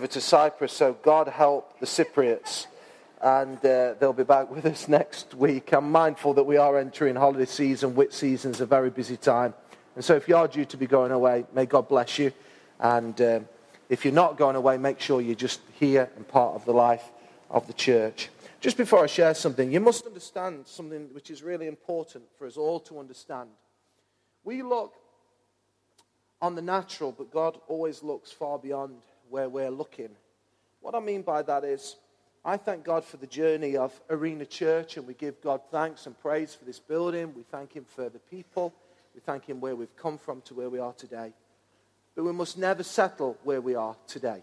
over to Cyprus, so God help the Cypriots. And uh, they'll be back with us next week. I'm mindful that we are entering holiday season. Whit season is a very busy time. And so if you are due to be going away, may God bless you. And uh, if you're not going away, make sure you're just here and part of the life of the church. Just before I share something, you must understand something which is really important for us all to understand. We look on the natural, but God always looks far beyond where we're looking. What I mean by that is, I thank God for the journey of Arena Church, and we give God thanks and praise for this building. We thank Him for the people. We thank Him where we've come from to where we are today. But we must never settle where we are today.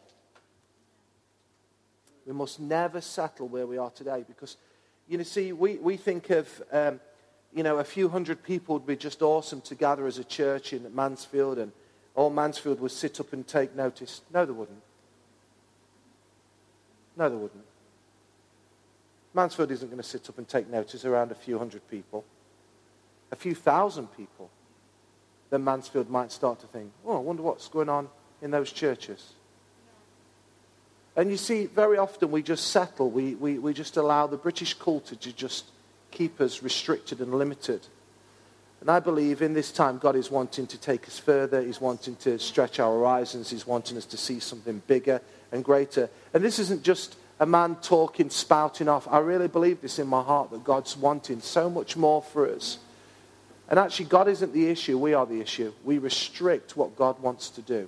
We must never settle where we are today because, you know, see, we, we think of, um, you know, a few hundred people would be just awesome to gather as a church in Mansfield and all Mansfield would sit up and take notice. No, they wouldn't. No, they wouldn't. Mansfield isn't going to sit up and take notice around a few hundred people. A few thousand people. Then Mansfield might start to think, oh, I wonder what's going on in those churches. And you see, very often we just settle. We, we, we just allow the British culture to just keep us restricted and limited. And I believe in this time, God is wanting to take us further. He's wanting to stretch our horizons. He's wanting us to see something bigger and greater. And this isn't just a man talking, spouting off. I really believe this in my heart that God's wanting so much more for us. And actually, God isn't the issue. We are the issue. We restrict what God wants to do.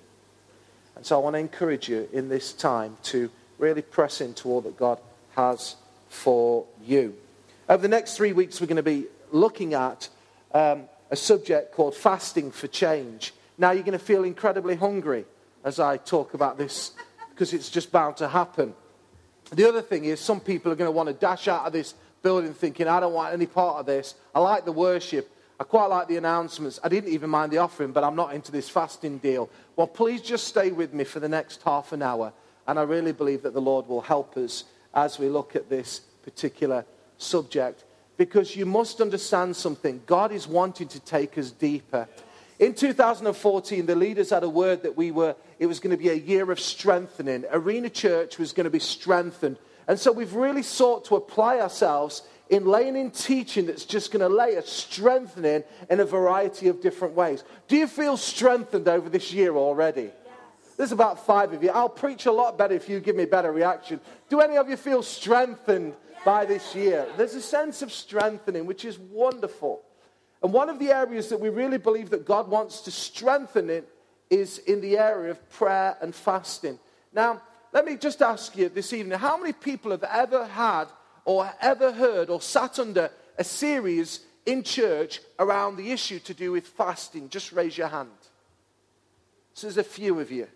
And so I want to encourage you in this time to really press into all that God has for you. Over the next three weeks, we're going to be looking at um, a subject called fasting for change. Now, you're going to feel incredibly hungry as I talk about this because it's just bound to happen. The other thing is, some people are going to want to dash out of this building thinking, I don't want any part of this. I like the worship. I quite like the announcements. I didn't even mind the offering, but I'm not into this fasting deal. Well, please just stay with me for the next half an hour. And I really believe that the Lord will help us as we look at this particular subject because you must understand something. God is wanting to take us deeper. In 2014, the leaders had a word that we were, it was going to be a year of strengthening. Arena Church was going to be strengthened. And so we've really sought to apply ourselves in laying in teaching that's just going to lay a strengthening in a variety of different ways. Do you feel strengthened over this year already? Yes. There's about five of you. I'll preach a lot better if you give me a better reaction. Do any of you feel strengthened by this year. There's a sense of strengthening, which is wonderful. And one of the areas that we really believe that God wants to strengthen it is in the area of prayer and fasting. Now, let me just ask you this evening how many people have ever had or ever heard or sat under a series in church around the issue to do with fasting? Just raise your hand. So there's a few of you.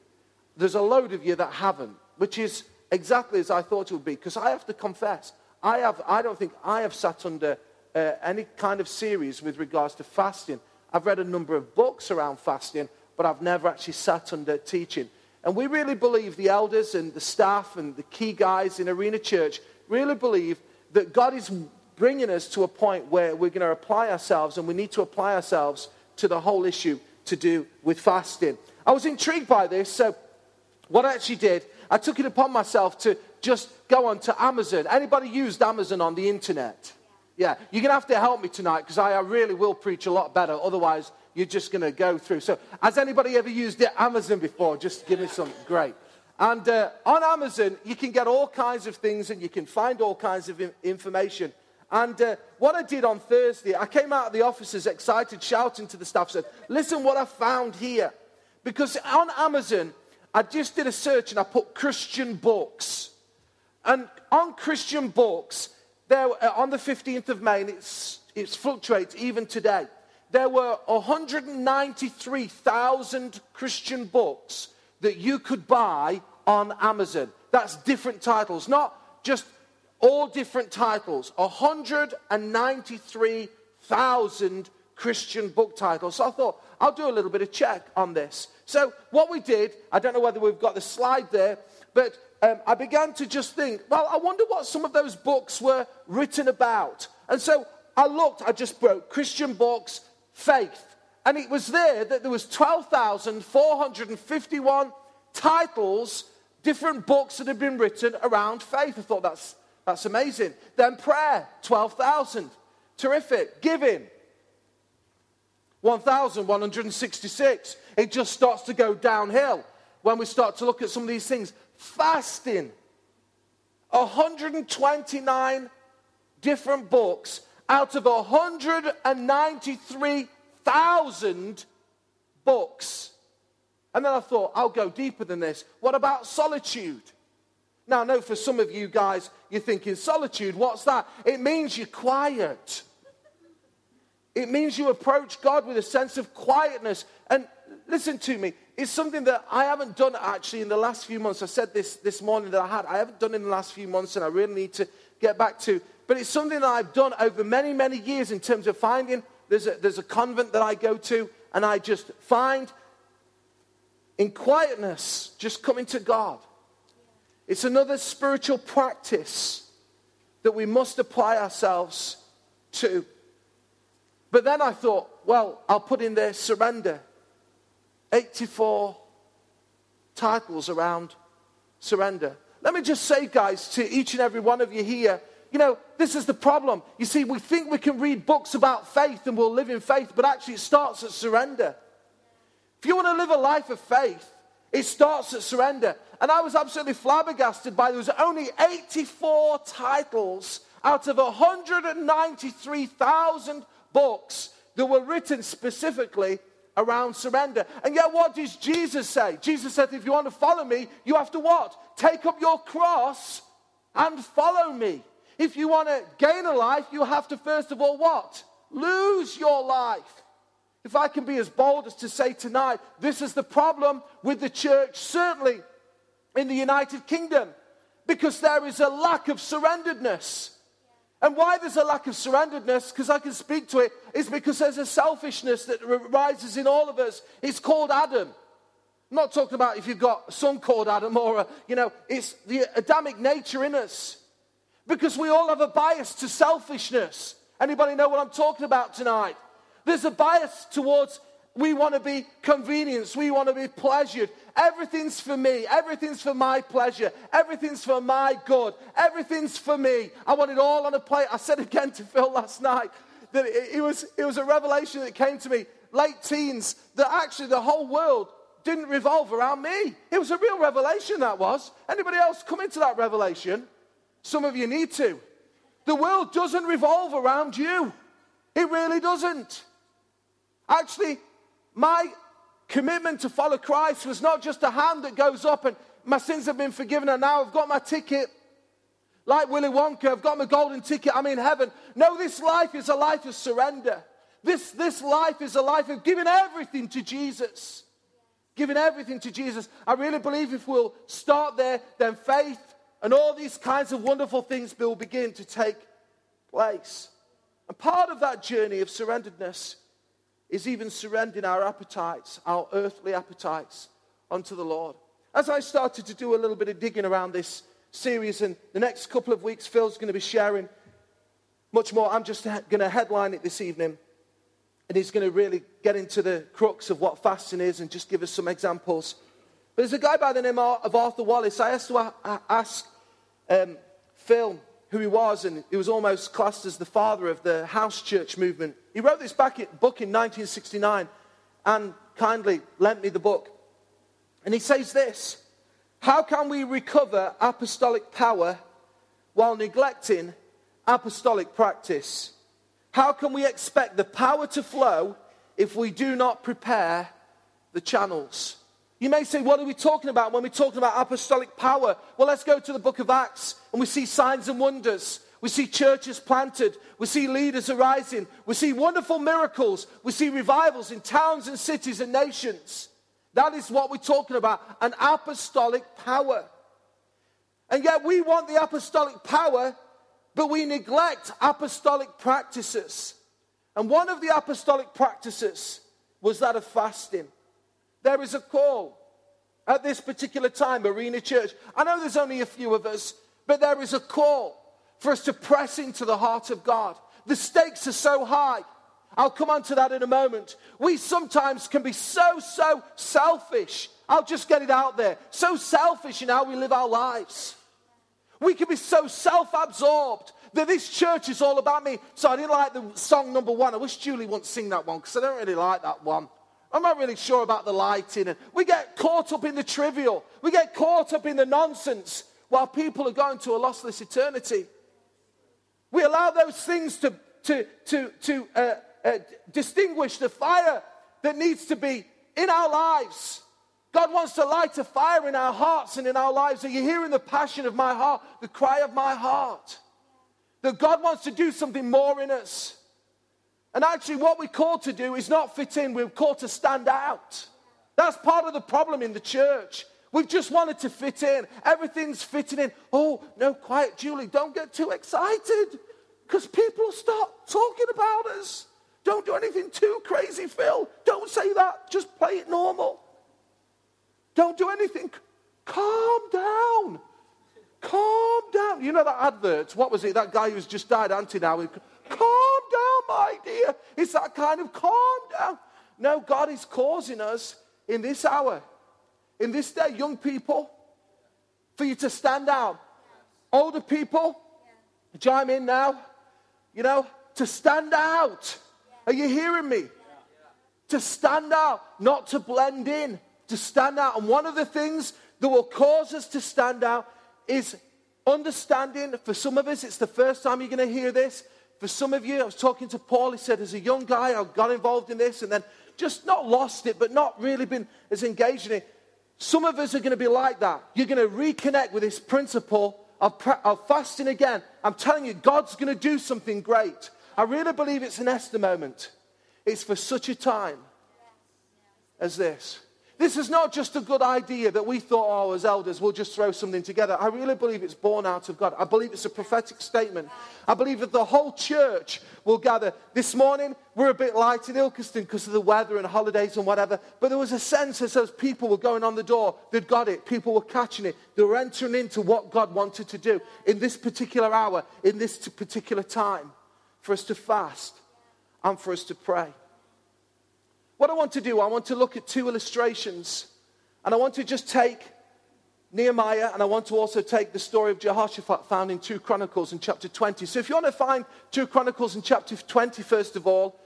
There's a load of you that haven't, which is exactly as I thought it would be, because I have to confess, I, have, I don't think I have sat under uh, any kind of series with regards to fasting. I've read a number of books around fasting, but I've never actually sat under teaching. And we really believe, the elders and the staff and the key guys in Arena Church really believe that God is bringing us to a point where we're going to apply ourselves and we need to apply ourselves to the whole issue to do with fasting. I was intrigued by this, so what I actually did, I took it upon myself to just go on to Amazon. Anybody used Amazon on the internet? Yeah, you're going to have to help me tonight because I really will preach a lot better. Otherwise, you're just going to go through. So, has anybody ever used Amazon before? Just give me some. Great. And uh, on Amazon, you can get all kinds of things and you can find all kinds of information. And uh, what I did on Thursday, I came out of the offices excited, shouting to the staff, said, Listen what I found here. Because on Amazon, I just did a search and I put Christian books. And on Christian books, there, uh, on the 15th of May, it's, it fluctuates even today, there were 193,000 Christian books that you could buy on Amazon. That's different titles, not just all different titles. 193,000 Christian book titles. So I thought, I'll do a little bit of check on this. So what we did, I don't know whether we've got the slide there, but um, I began to just think, well, I wonder what some of those books were written about. And so I looked, I just wrote Christian books, faith. And it was there that there was 12,451 titles different books that had been written around faith. I thought that's, that's amazing. Then prayer, 12,000. Terrific. Giving, 1,166. It just starts to go downhill when we start to look at some of these things. Fasting, 129 different books out of 193,000 books. And then I thought, I'll go deeper than this. What about solitude? Now, I know for some of you guys, you're thinking, solitude, what's that? It means you're quiet. It means you approach God with a sense of quietness. And listen to me, it's something that I haven't done actually in the last few months. I said this this morning that I had. I haven't done in the last few months, and I really need to get back to. But it's something that I've done over many, many years in terms of finding. There's a, there's a convent that I go to, and I just find in quietness, just coming to God. It's another spiritual practice that we must apply ourselves to. But then I thought, well, I'll put in there surrender. 84 titles around surrender. Let me just say, guys, to each and every one of you here, you know, this is the problem. You see, we think we can read books about faith and we'll live in faith, but actually it starts at surrender. If you want to live a life of faith, it starts at surrender. And I was absolutely flabbergasted by there was only 84 titles out of 193,000 books that were written specifically around surrender. And yet, what does Jesus say? Jesus said, if you want to follow me, you have to what? Take up your cross and follow me. If you want to gain a life, you have to first of all what? Lose your life. If I can be as bold as to say tonight, this is the problem with the church, certainly in the United Kingdom, because there is a lack of surrenderedness. And why there's a lack of surrenderedness, because I can speak to it, is because there's a selfishness that rises in all of us. It's called Adam. I'm not talking about if you've got a son called Adam or, a, you know, it's the Adamic nature in us. Because we all have a bias to selfishness. Anybody know what I'm talking about tonight? There's a bias towards we want to be convenienced, we want to be pleasured. Everything's for me, everything's for my pleasure, everything's for my good, everything's for me. I want it all on a plate. I said again to Phil last night that it, it was, it was a revelation that came to me, late teens, that actually the whole world didn't revolve around me. It was a real revelation that was. Anybody else come into that revelation? Some of you need to. The world doesn't revolve around you. It really doesn't. Actually, my commitment to follow Christ was not just a hand that goes up and my sins have been forgiven and now I've got my ticket. Like Willy Wonka, I've got my golden ticket, I'm in heaven. No, this life is a life of surrender. This, this life is a life of giving everything to Jesus. Giving everything to Jesus. I really believe if we'll start there, then faith and all these kinds of wonderful things will begin to take place. And part of that journey of surrenderedness is even surrendering our appetites, our earthly appetites, unto the Lord. As I started to do a little bit of digging around this series, and the next couple of weeks, Phil's going to be sharing much more. I'm just going to headline it this evening, and he's going to really get into the crux of what fasting is and just give us some examples. But there's a guy by the name of Arthur Wallis. I asked to ask um, Phil who he was, and he was almost classed as the father of the house church movement. He wrote this back in, book in 1969 and kindly lent me the book. And he says this How can we recover apostolic power while neglecting apostolic practice? How can we expect the power to flow if we do not prepare the channels? You may say, what are we talking about when we're talking about apostolic power? Well, let's go to the book of Acts and we see signs and wonders. We see churches planted. We see leaders arising. We see wonderful miracles. We see revivals in towns and cities and nations. That is what we're talking about an apostolic power. And yet we want the apostolic power, but we neglect apostolic practices. And one of the apostolic practices was that of fasting. There is a call at this particular time, Arena Church. I know there's only a few of us, but there is a call for us to press into the heart of God. The stakes are so high. I'll come on to that in a moment. We sometimes can be so, so selfish. I'll just get it out there. So selfish in how we live our lives. We can be so self absorbed that this church is all about me. So I didn't like the song number one. I wish Julie wouldn't sing that one because I don't really like that one. I'm not really sure about the lighting. We get caught up in the trivial. We get caught up in the nonsense while people are going to a lossless eternity. We allow those things to, to, to, to uh, uh, distinguish the fire that needs to be in our lives. God wants to light a fire in our hearts and in our lives. Are you hearing the passion of my heart, the cry of my heart? That God wants to do something more in us. And actually, what we're called to do is not fit in, we're called to stand out. That's part of the problem in the church. We've just wanted to fit in. Everything's fitting in. Oh, no, quiet, Julie, don't get too excited because people will start talking about us. Don't do anything too crazy, Phil. Don't say that. Just play it normal. Don't do anything. Calm down. Calm down. You know that advert? What was it? That guy who's just died, Auntie now. Calm down, my dear. It's that kind of calm down. No, God is causing us in this hour, in this day, young people, for you to stand out. Older people, chime in now. You know, to stand out. Are you hearing me? To stand out, not to blend in, to stand out. And one of the things that will cause us to stand out is understanding. For some of us, it's the first time you're going to hear this. For some of you, I was talking to Paul. He said, as a young guy, I got involved in this and then just not lost it, but not really been as engaged in it. Some of us are going to be like that. You're going to reconnect with this principle of, of fasting again. I'm telling you, God's going to do something great. I really believe it's an Esther moment. It's for such a time as this. This is not just a good idea that we thought, oh, as elders, we'll just throw something together. I really believe it's born out of God. I believe it's a prophetic statement. I believe that the whole church will gather. This morning, we're a bit light in Ilkeston because of the weather and holidays and whatever. But there was a sense as those people were going on the door, they'd got it. People were catching it. They were entering into what God wanted to do in this particular hour, in this particular time, for us to fast and for us to pray. What I want to do, I want to look at two illustrations. And I want to just take Nehemiah and I want to also take the story of Jehoshaphat found in 2 Chronicles in chapter 20. So if you want to find 2 Chronicles in chapter 20, first of all,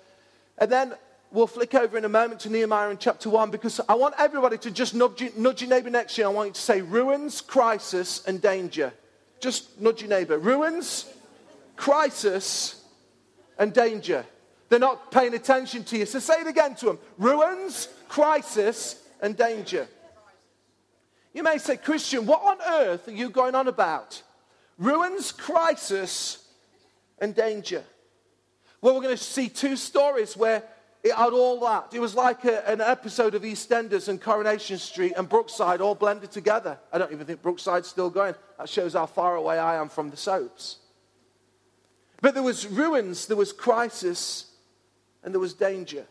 and then we'll flick over in a moment to Nehemiah in chapter 1 because I want everybody to just nudge, nudge your neighbor next you. I want you to say ruins, crisis, and danger. Just nudge your neighbor. Ruins, crisis, and danger. They're not paying attention to you. So say it again to them ruins, crisis, and danger. You may say, Christian, what on earth are you going on about? Ruins, crisis, and danger. Well, we're going to see two stories where it had all that. It was like a, an episode of EastEnders and Coronation Street and Brookside all blended together. I don't even think Brookside's still going. That shows how far away I am from the soaps. But there was ruins, there was crisis, and there was danger.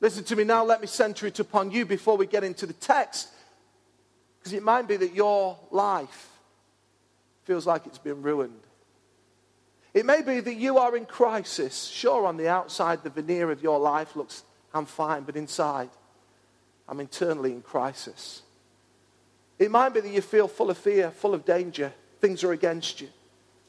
Listen to me now, let me center it upon you before we get into the text. Because it might be that your life feels like it's been ruined. It may be that you are in crisis. Sure, on the outside, the veneer of your life looks, I'm fine, but inside, I'm internally in crisis. It might be that you feel full of fear, full of danger. Things are against you.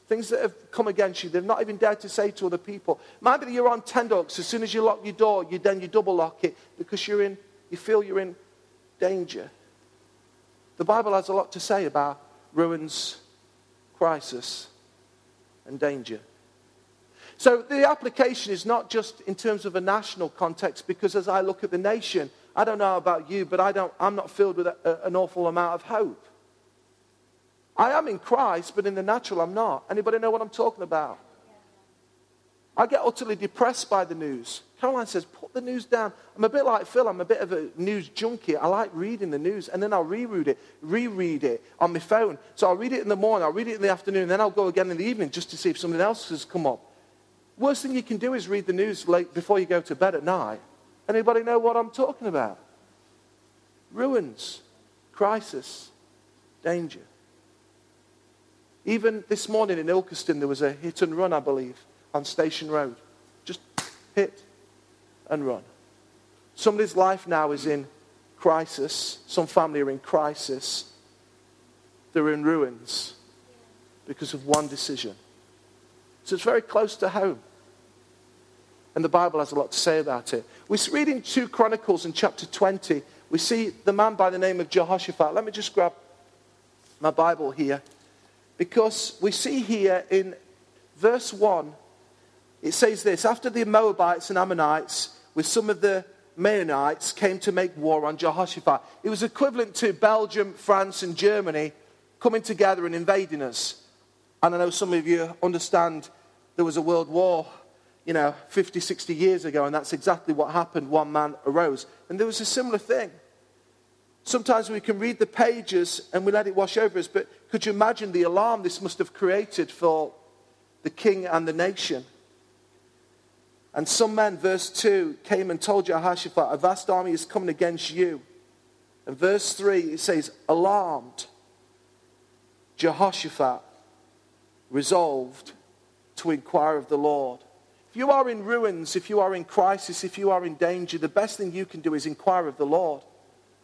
Things that have come against you, they've not even dared to say to other people. Maybe you're on tenterhooks. As soon as you lock your door, you then you double lock it because you're in, you feel you're in danger. The Bible has a lot to say about ruins, crisis, and danger. So the application is not just in terms of a national context, because as I look at the nation, I don't know about you, but I don't, I'm not filled with a, a, an awful amount of hope. I am in Christ, but in the natural, I'm not. Anybody know what I'm talking about? I get utterly depressed by the news. Caroline says, put the news down. I'm a bit like Phil. I'm a bit of a news junkie. I like reading the news, and then I'll reread it, reread it on my phone. So I'll read it in the morning, I'll read it in the afternoon, then I'll go again in the evening just to see if something else has come up. Worst thing you can do is read the news late before you go to bed at night. Anybody know what I'm talking about? Ruins, crisis, danger. Even this morning in Ilkeston, there was a hit and run, I believe, on Station Road. Just hit and run. Somebody's life now is in crisis. Some family are in crisis. They're in ruins because of one decision. So it's very close to home. And the Bible has a lot to say about it. We read in 2 Chronicles in chapter 20, we see the man by the name of Jehoshaphat. Let me just grab my Bible here. Because we see here in verse 1, it says this After the Moabites and Ammonites, with some of the Maonites, came to make war on Jehoshaphat, it was equivalent to Belgium, France, and Germany coming together and invading us. And I know some of you understand there was a world war, you know, 50, 60 years ago, and that's exactly what happened. One man arose. And there was a similar thing. Sometimes we can read the pages and we let it wash over us, but could you imagine the alarm this must have created for the king and the nation? And some men, verse 2, came and told Jehoshaphat, A vast army is coming against you. And verse 3, it says, Alarmed, Jehoshaphat resolved to inquire of the Lord. If you are in ruins, if you are in crisis, if you are in danger, the best thing you can do is inquire of the Lord.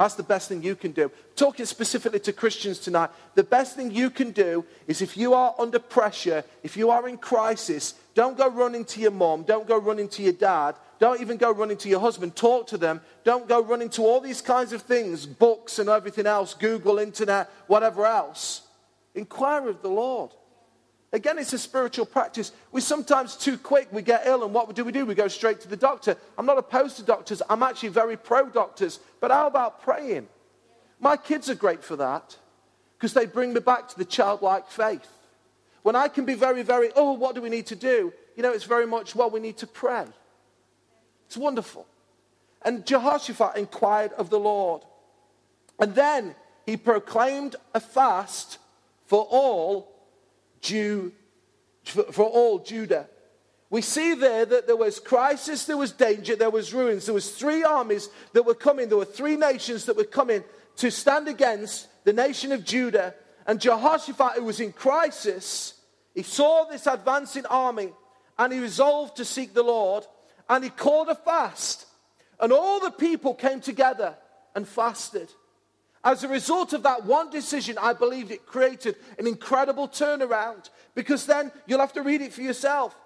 That's the best thing you can do. Talking specifically to Christians tonight, the best thing you can do is if you are under pressure, if you are in crisis, don't go running to your mom, don't go running to your dad, don't even go running to your husband. Talk to them. Don't go running to all these kinds of things, books and everything else, Google, internet, whatever else. Inquire of the Lord. Again, it's a spiritual practice. We're sometimes too quick. We get ill, and what do we do? We go straight to the doctor. I'm not opposed to doctors. I'm actually very pro doctors. But how about praying? My kids are great for that because they bring me back to the childlike faith. When I can be very, very, oh, what do we need to do? You know, it's very much, well, we need to pray. It's wonderful. And Jehoshaphat inquired of the Lord. And then he proclaimed a fast for all Jew, for, all Judah. We see there that there was crisis, there was danger, there was ruins. There was three armies that were coming. There were three nations that were coming to stand against the nation of Judah. And Jehoshaphat, who was in crisis, he saw this advancing army and he resolved to seek the Lord and he called a fast. And all the people came together and fasted. As a result of that one decision, I believe it created an incredible turnaround because then you'll have to read it for yourself.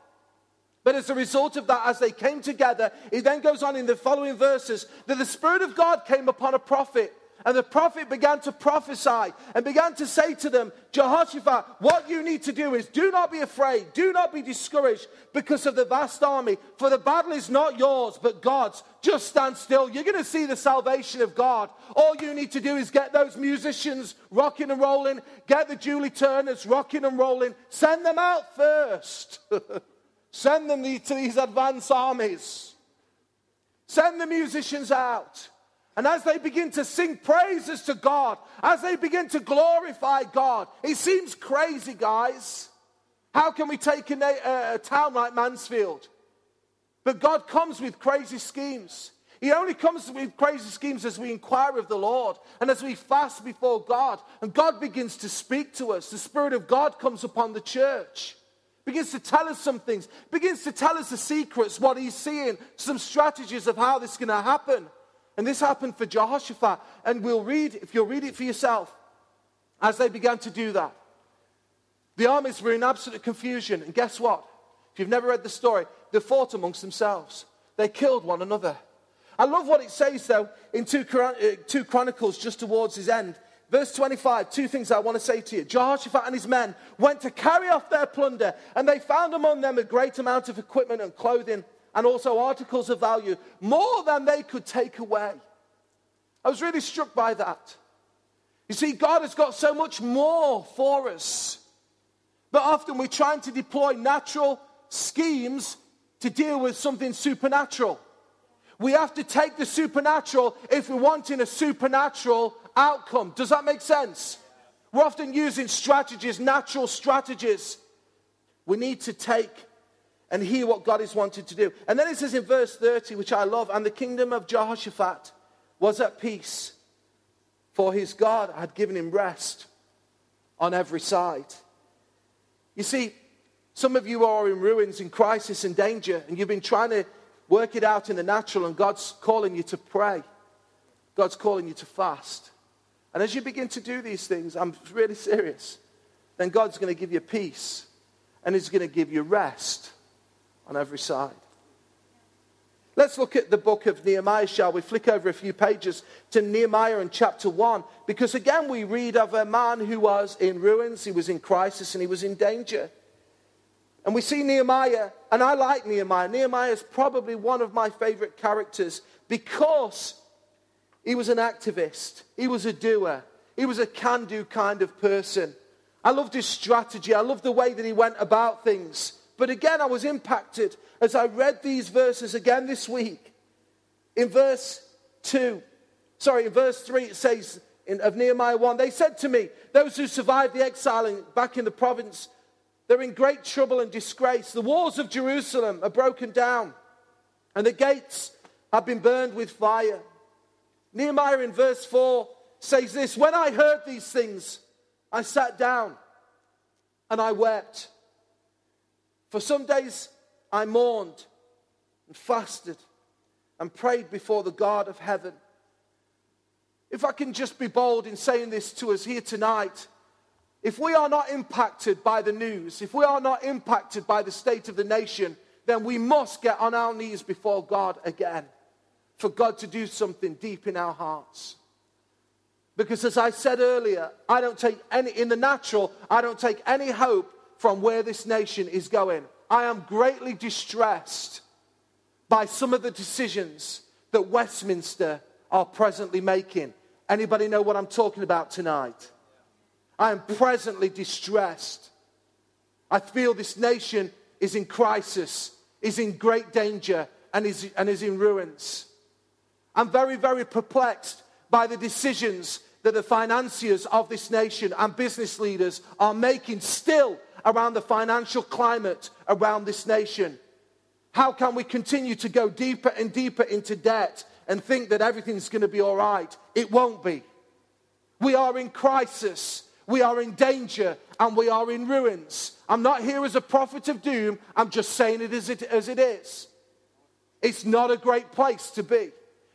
But as a result of that, as they came together, it then goes on in the following verses that the Spirit of God came upon a prophet and the prophet began to prophesy and began to say to them, Jehoshaphat, what you need to do is do not be afraid, do not be discouraged because of the vast army, for the battle is not yours, but God's. Just stand still. You're going to see the salvation of God. All you need to do is get those musicians rocking and rolling, get the Julie Turners rocking and rolling, send them out first. send them to these advanced armies. Send the musicians out. And as they begin to sing praises to God, as they begin to glorify God, it seems crazy, guys. How can we take a, a, a town like Mansfield? But God comes with crazy schemes. He only comes with crazy schemes as we inquire of the Lord and as we fast before God. And God begins to speak to us. The Spirit of God comes upon the church, begins to tell us some things, begins to tell us the secrets, what He's seeing, some strategies of how this is going to happen. And this happened for Jehoshaphat. And we'll read, if you'll read it for yourself, as they began to do that. The armies were in absolute confusion. And guess what? If you've never read the story, they fought amongst themselves. They killed one another. I love what it says, though, in 2, uh, Chronicles, just towards his end. Verse 25, two things I want to say to you. Jehoshaphat and his men went to carry off their plunder, and they found among them a great amount of equipment and clothing and also articles of value, more than they could take away. I was really struck by that. You see, God has got so much more for us. But often we're trying to deploy natural schemes to deal with something supernatural. We have to take the supernatural if we're wanting a supernatural outcome. Does that make sense? We're often using strategies, natural strategies. We need to take and hear what God is wanting to do. And then it says in verse 30, which I love, and the kingdom of Jehoshaphat was at peace, for his God had given him rest on every side. You see, some of you are in ruins, in crisis, and danger, and you've been trying to work it out in the natural, and God's calling you to pray. God's calling you to fast. And as you begin to do these things, I'm really serious, then God's going to give you peace and He's going to give you rest on every side. Let's look at the book of Nehemiah, shall we? Flick over a few pages to Nehemiah in chapter 1, because again we read of a man who was in ruins, he was in crisis, and he was in danger. And we see Nehemiah, and I like Nehemiah. Nehemiah is probably one of my favorite characters because he was an activist, he was a doer, he was a can do kind of person. I loved his strategy, I loved the way that he went about things. But again, I was impacted as I read these verses again this week. In verse 2, sorry, in verse 3, it says in, of Nehemiah 1, they said to me, Those who survived the exiling back in the province, they're in great trouble and disgrace. The walls of Jerusalem are broken down, and the gates have been burned with fire. Nehemiah in verse 4 says this When I heard these things, I sat down and I wept. For some days I mourned and fasted and prayed before the God of heaven. If I can just be bold in saying this to us here tonight, if we are not impacted by the news, if we are not impacted by the state of the nation, then we must get on our knees before God again for God to do something deep in our hearts. Because as I said earlier, I don't take any, in the natural, I don't take any hope from where this nation is going. I am greatly distressed by some of the decisions that Westminster are presently making. Anybody know what I'm talking about tonight? I am presently distressed. I feel this nation is in crisis, is in great danger, and is, and is in ruins. I'm very, very perplexed by the decisions that the financiers of this nation and business leaders are making still around the financial climate around this nation? How can we continue to go deeper and deeper into debt and think that everything's going to be all right? It won't be. We are in crisis, we are in danger, and we are in ruins. I'm not here as a prophet of doom, I'm just saying it as it, as it is. It's not a great place to be.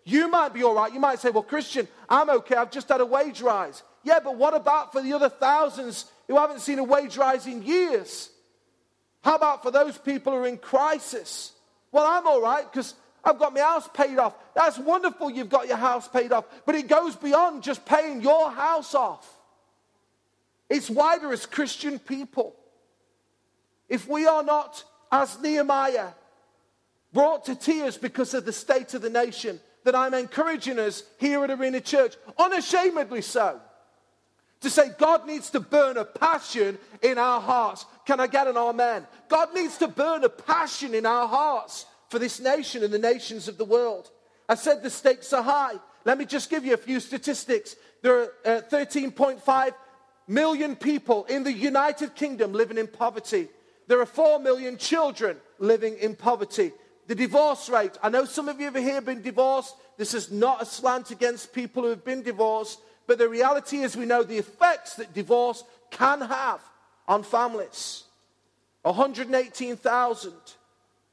You might be all right. You might say, Well, Christian, I'm okay. I've just had a wage rise. Yeah, but what about for the other thousands who haven't seen a wage rise in years? How about for those people who are in crisis? Well, I'm all right because I've got my house paid off. That's wonderful you've got your house paid off, but it goes beyond just paying your house off. It's wider as Christian people. If we are not, as Nehemiah, brought to tears because of the state of the nation, that I'm encouraging us here at Arena Church, unashamedly so, to say God needs to burn a passion in our hearts. Can I get an amen? God needs to burn a passion in our hearts for this nation and the nations of the world. I said the stakes are high. Let me just give you a few statistics. There are uh, 13.5 million people in the United Kingdom living in poverty. There are 4 million children living in poverty. The divorce rate, I know some of you have here have been divorced. This is not a slant against people who have been divorced. But the reality is, we know the effects that divorce can have on families. 118,000,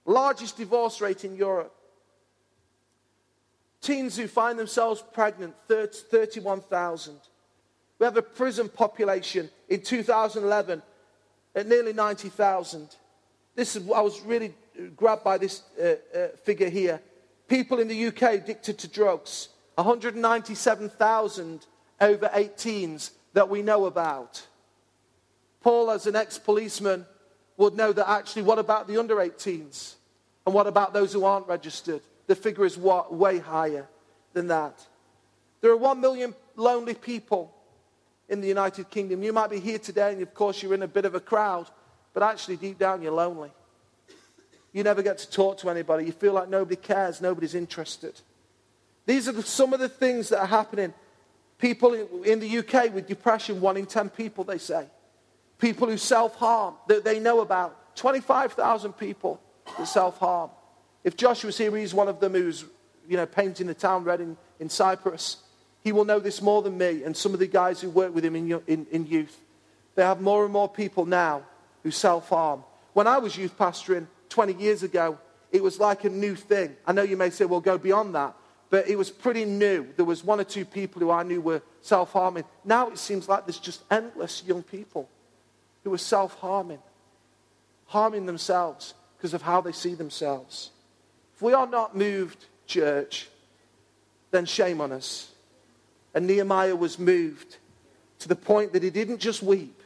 largest divorce rate in Europe. Teens who find themselves pregnant, 31,000. We have a prison population in 2011 at nearly 90,000. This is, what I was really grabbed by this uh, uh, figure here. People in the UK addicted to drugs, 197,000 over 18s that we know about. Paul, as an ex policeman, would know that actually, what about the under 18s? And what about those who aren't registered? The figure is way higher than that. There are 1 million lonely people in the United Kingdom. You might be here today, and of course, you're in a bit of a crowd, but actually, deep down, you're lonely. You never get to talk to anybody. You feel like nobody cares, nobody's interested. These are the, some of the things that are happening People in the UK with depression, one in 10 people, they say. People who self harm that they know about. 25,000 people that self harm. If Joshua was here, he's one of them who's you know, painting the town red in, in Cyprus. He will know this more than me and some of the guys who work with him in, in, in youth. They have more and more people now who self harm. When I was youth pastoring 20 years ago, it was like a new thing. I know you may say, well, go beyond that, but it was pretty new. There was one or two people who I knew were self harming. Now it seems like there's just endless young people who are self harming, harming themselves because of how they see themselves. If we are not moved, church, then shame on us. And Nehemiah was moved to the point that he didn't just weep,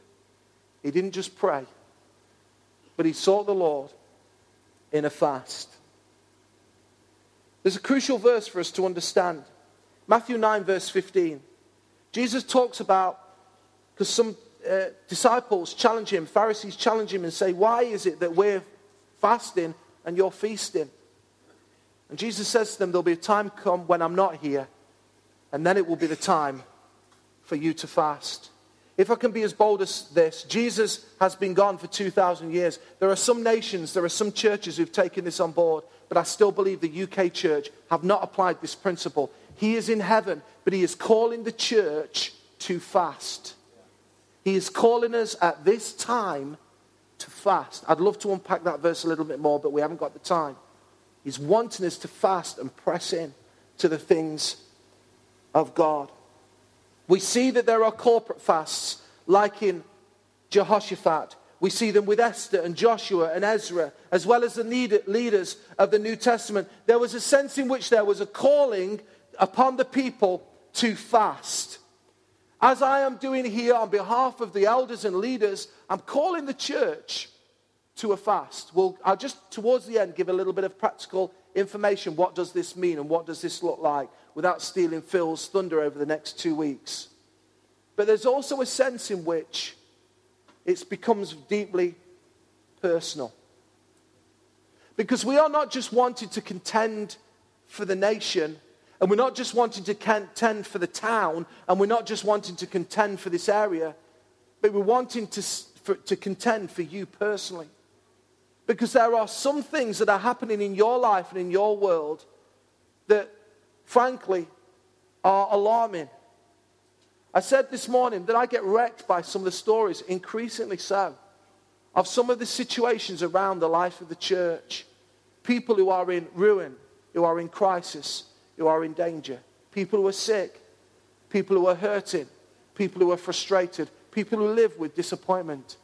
he didn't just pray, but he sought the Lord in a fast. There's a crucial verse for us to understand. Matthew 9, verse 15. Jesus talks about, because some uh, disciples challenge him, Pharisees challenge him and say, Why is it that we're fasting and you're feasting? And Jesus says to them, There'll be a time come when I'm not here, and then it will be the time for you to fast. If I can be as bold as this, Jesus has been gone for 2,000 years. There are some nations, there are some churches who've taken this on board, but I still believe the UK church have not applied this principle. He is in heaven, but he is calling the church to fast. He is calling us at this time to fast. I'd love to unpack that verse a little bit more, but we haven't got the time. He's wanting us to fast and press in to the things of God. We see that there are corporate fasts, like in Jehoshaphat. We see them with Esther and Joshua and Ezra, as well as the leaders of the New Testament. There was a sense in which there was a calling upon the people to fast. As I am doing here on behalf of the elders and leaders, I'm calling the church to a fast. Well, I'll just towards the end give a little bit of practical information. What does this mean and what does this look like without stealing Phil's thunder over the next two weeks? But there's also a sense in which it becomes deeply personal. Because we are not just wanting to contend for the nation, and we're not just wanting to contend for the town, and we're not just wanting to contend for this area, but we're wanting to, for, to contend for you personally. Because there are some things that are happening in your life and in your world that, frankly, are alarming. I said this morning that I get wrecked by some of the stories, increasingly so, of some of the situations around the life of the church. People who are in ruin, who are in crisis, who are in danger, people who are sick, people who are hurting, people who are frustrated, people who live with disappointment.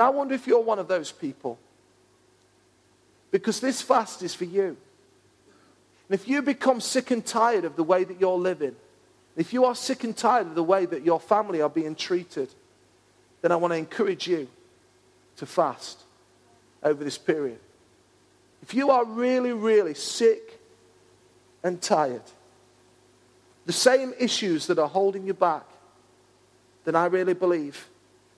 And I wonder if you're one of those people. Because this fast is for you. And if you become sick and tired of the way that you're living, if you are sick and tired of the way that your family are being treated, then I want to encourage you to fast over this period. If you are really, really sick and tired, the same issues that are holding you back, then I really believe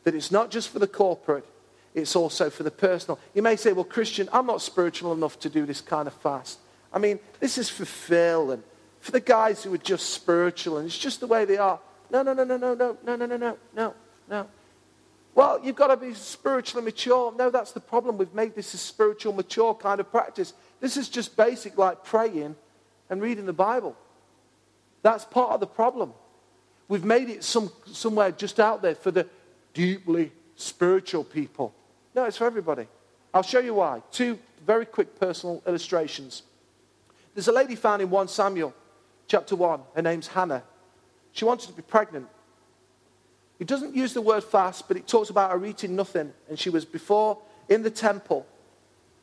that it's not just for the corporate, it's also for the personal. You may say, well, Christian, I'm not spiritual enough to do this kind of fast. I mean, this is for Phil and for the guys who are just spiritual and it's just the way they are. No, no, no, no, no, no, no, no, no, no, no, no. Well, you've got to be spiritually mature. No, that's the problem. We've made this a spiritual, mature kind of practice. This is just basic, like praying and reading the Bible. That's part of the problem. We've made it some, somewhere just out there for the deeply spiritual people. No, it's for everybody. I'll show you why. Two very quick personal illustrations. There's a lady found in 1 Samuel chapter 1. Her name's Hannah. She wanted to be pregnant. It doesn't use the word fast, but it talks about her eating nothing. And she was before in the temple.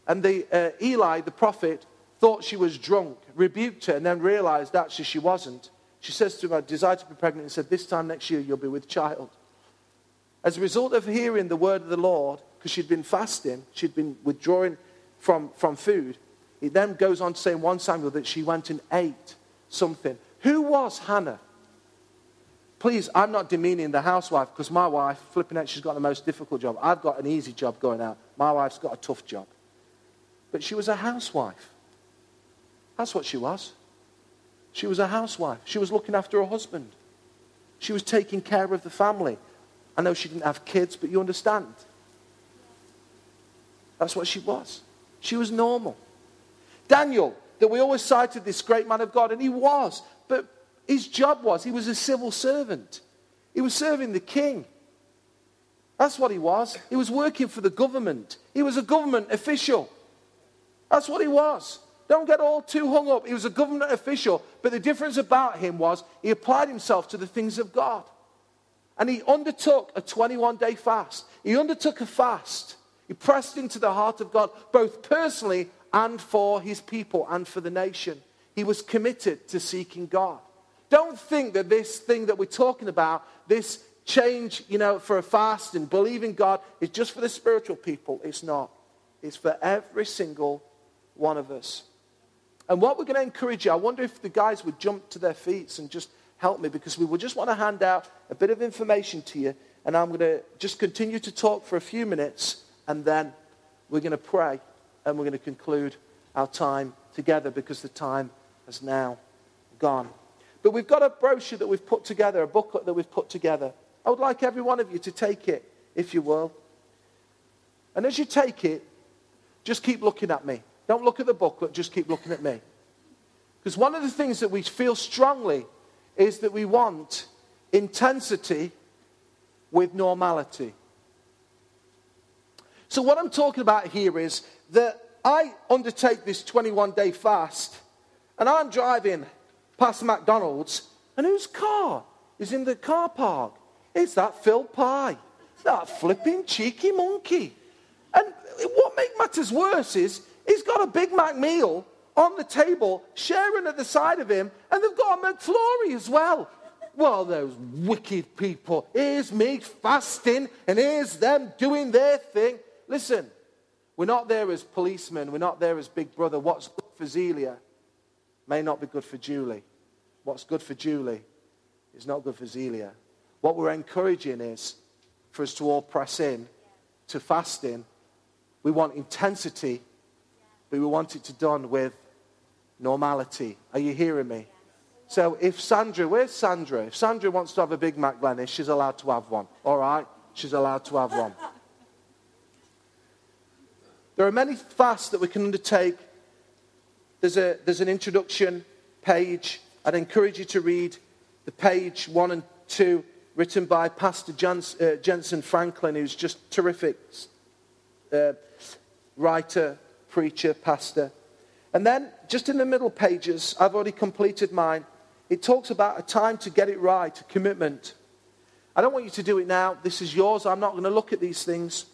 And the, uh, Eli, the prophet, thought she was drunk, rebuked her, and then realized actually she wasn't. She says to him, I desire to be pregnant, and said, This time next year you'll be with child. As a result of hearing the word of the Lord, because she'd been fasting, she'd been withdrawing from, from food, it then goes on to say in 1 Samuel that she went and ate something. Who was Hannah? Please, I'm not demeaning the housewife because my wife, flipping out, she's got the most difficult job. I've got an easy job going out. My wife's got a tough job. But she was a housewife. That's what she was. She was a housewife. She was looking after her husband. She was taking care of the family. I know she didn't have kids, but you understand. That's what she was. She was normal. Daniel, that we always cited this great man of God, and he was. But his job was he was a civil servant, he was serving the king. That's what he was. He was working for the government. He was a government official. That's what he was. Don't get all too hung up. He was a government official, but the difference about him was he applied himself to the things of God. And he undertook a 21 day fast. He undertook a fast. He pressed into the heart of God, both personally and for his people and for the nation. He was committed to seeking God. Don't think that this thing that we're talking about, this change, you know, for a fast and believing God is just for the spiritual people. It's not. It's for every single one of us. And what we're going to encourage you, I wonder if the guys would jump to their feet and just help me because we will just want to hand out a bit of information to you. And I'm going to just continue to talk for a few minutes and then we're going to pray and we're going to conclude our time together because the time has now gone. But we've got a brochure that we've put together, a booklet that we've put together. I would like every one of you to take it, if you will. And as you take it, just keep looking at me. Don't look at the booklet, just keep looking at me. Because one of the things that we feel strongly is that we want intensity with normality. So, what I'm talking about here is that I undertake this 21 day fast and I'm driving past McDonald's and whose car is in the car park? It's that Phil Pye, that flipping cheeky monkey. And what makes matters worse is he's got a Big Mac meal on the table, sharing at the side of him, and they've got a McFlurry as well. Well, those wicked people. Here's me fasting, and here's them doing their thing. Listen, we're not there as policemen, we're not there as big brother. What's good for Zelia may not be good for Julie. What's good for Julie is not good for Zelia. What we're encouraging is for us to all press in to fasting. We want intensity, but we want it to done with normality. Are you hearing me? So if Sandra, where's Sandra? If Sandra wants to have a Big Mac Glennis, she's allowed to have one. All right? She's allowed to have one. There are many fasts that we can undertake. There's, a, there's an introduction page. I'd encourage you to read the page one and two written by Pastor Jans, uh, Jentezen Franklin, who's just terrific uh, writer, preacher, pastor. And then, just in the middle pages, I've already completed mine. It talks about a time to get it right, a commitment. I don't want you to do it now. This is yours. I'm not going to look at these things.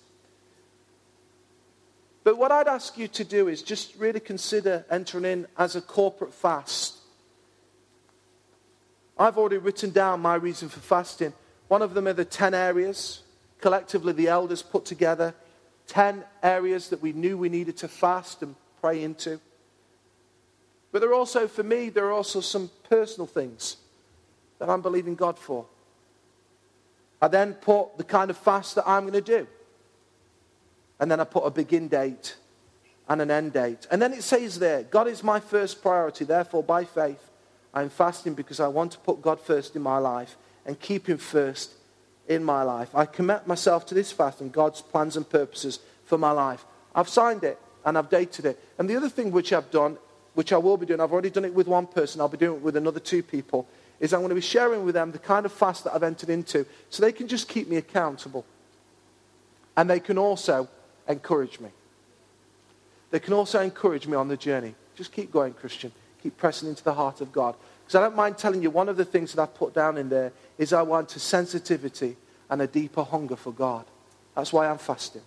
But what I'd ask you to do is just really consider entering in as a corporate fast. I've already written down my reason for fasting. One of them are the 10 areas. Collectively, the elders put together 10 areas that we knew we needed to fast and pray into. But there are also, for me, there are also some personal things that I'm believing God for. I then put the kind of fast that I'm going to do. And then I put a begin date and an end date. And then it says there, God is my first priority. Therefore, by faith, I'm fasting because I want to put God first in my life and keep Him first in my life. I commit myself to this fast and God's plans and purposes for my life. I've signed it and I've dated it. And the other thing which I've done, which I will be doing, I've already done it with one person, I'll be doing it with another two people, is I'm going to be sharing with them the kind of fast that I've entered into so they can just keep me accountable. And they can also encourage me. They can also encourage me on the journey. Just keep going, Christian keep pressing into the heart of God. Because I don't mind telling you, one of the things that I've put down in there is I want a sensitivity and a deeper hunger for God. That's why I'm fasting.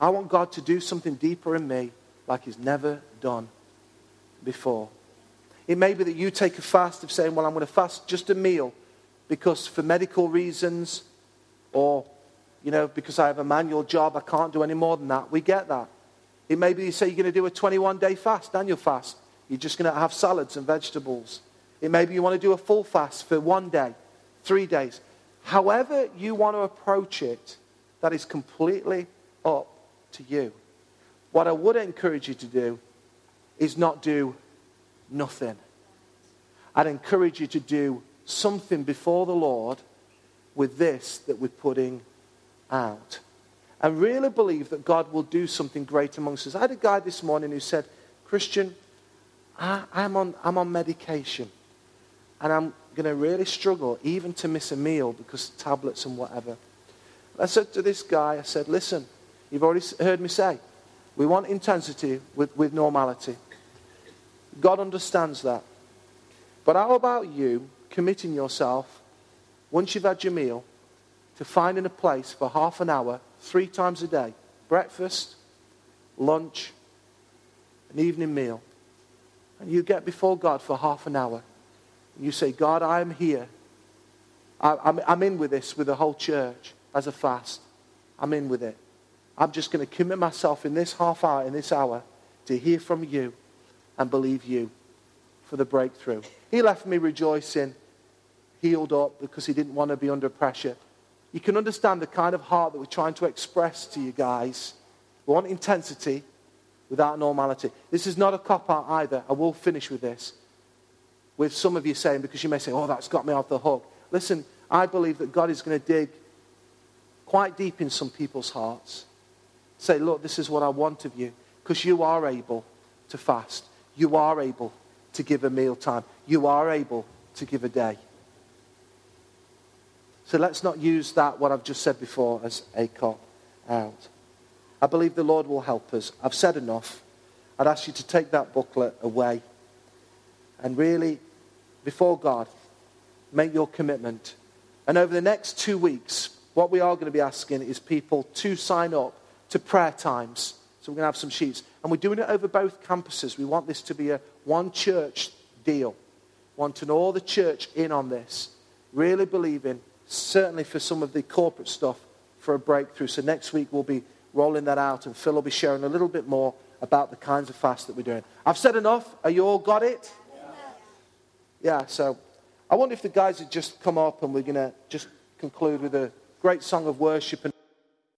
I want God to do something deeper in me like He's never done before. It may be that you take a fast of saying, Well, I'm going to fast just a meal because for medical reasons or, you know, because I have a manual job, I can't do any more than that. We get that. It may be you say you're going to do a 21 day fast, Daniel fast. You're just going to have salads and vegetables. It may be you want to do a full fast for one day, three days. However you want to approach it, that is completely up to you. What I would encourage you to do is not do nothing. I'd encourage you to do something before the Lord with this that we're putting out. And really believe that God will do something great amongst us. I had a guy this morning who said, Christian, I, am on, I'm on medication and I'm going to really struggle even to miss a meal because of tablets and whatever. I said to this guy, I said, listen, you've already heard me say, we want intensity with, with normality. God understands that. But how about you committing yourself, once you've had your meal, to finding a place for half an hour, three times a day breakfast, lunch, an evening meal. And you get before God for half an hour. And you say, God, I'm here. I, I'm, I'm in with this, with the whole church as a fast. I'm in with it. I'm just going to commit myself in this half hour, in this hour, to hear from you and believe you for the breakthrough. He left me rejoicing, healed up because he didn't want to be under pressure. You can understand the kind of heart that we're trying to express to you guys. We want intensity without normality. This is not a cop out either. I will finish with this. With some of you saying, because you may say, oh, that's got me off the hook. Listen, I believe that God is going to dig quite deep in some people's hearts. Say, look, this is what I want of you. Because you are able to fast. You are able to give a meal time. You are able to give a day. So let's not use that, what I've just said before, as a cop out. I believe the Lord will help us. I've said enough. I'd ask you to take that booklet away and really, before God, make your commitment. And over the next two weeks, what we are going to be asking is people to sign up to prayer times. So we're going to have some sheets. And we're doing it over both campuses. We want this to be a one church deal. Wanting all the church in on this. Really believing, certainly for some of the corporate stuff, for a breakthrough. So next week we'll be rolling that out and Phil will be sharing a little bit more about the kinds of fast that we're doing. I've said enough. Are you all got it? Yeah, yeah so I wonder if the guys had just come up and we're going to just conclude with a great song of worship. And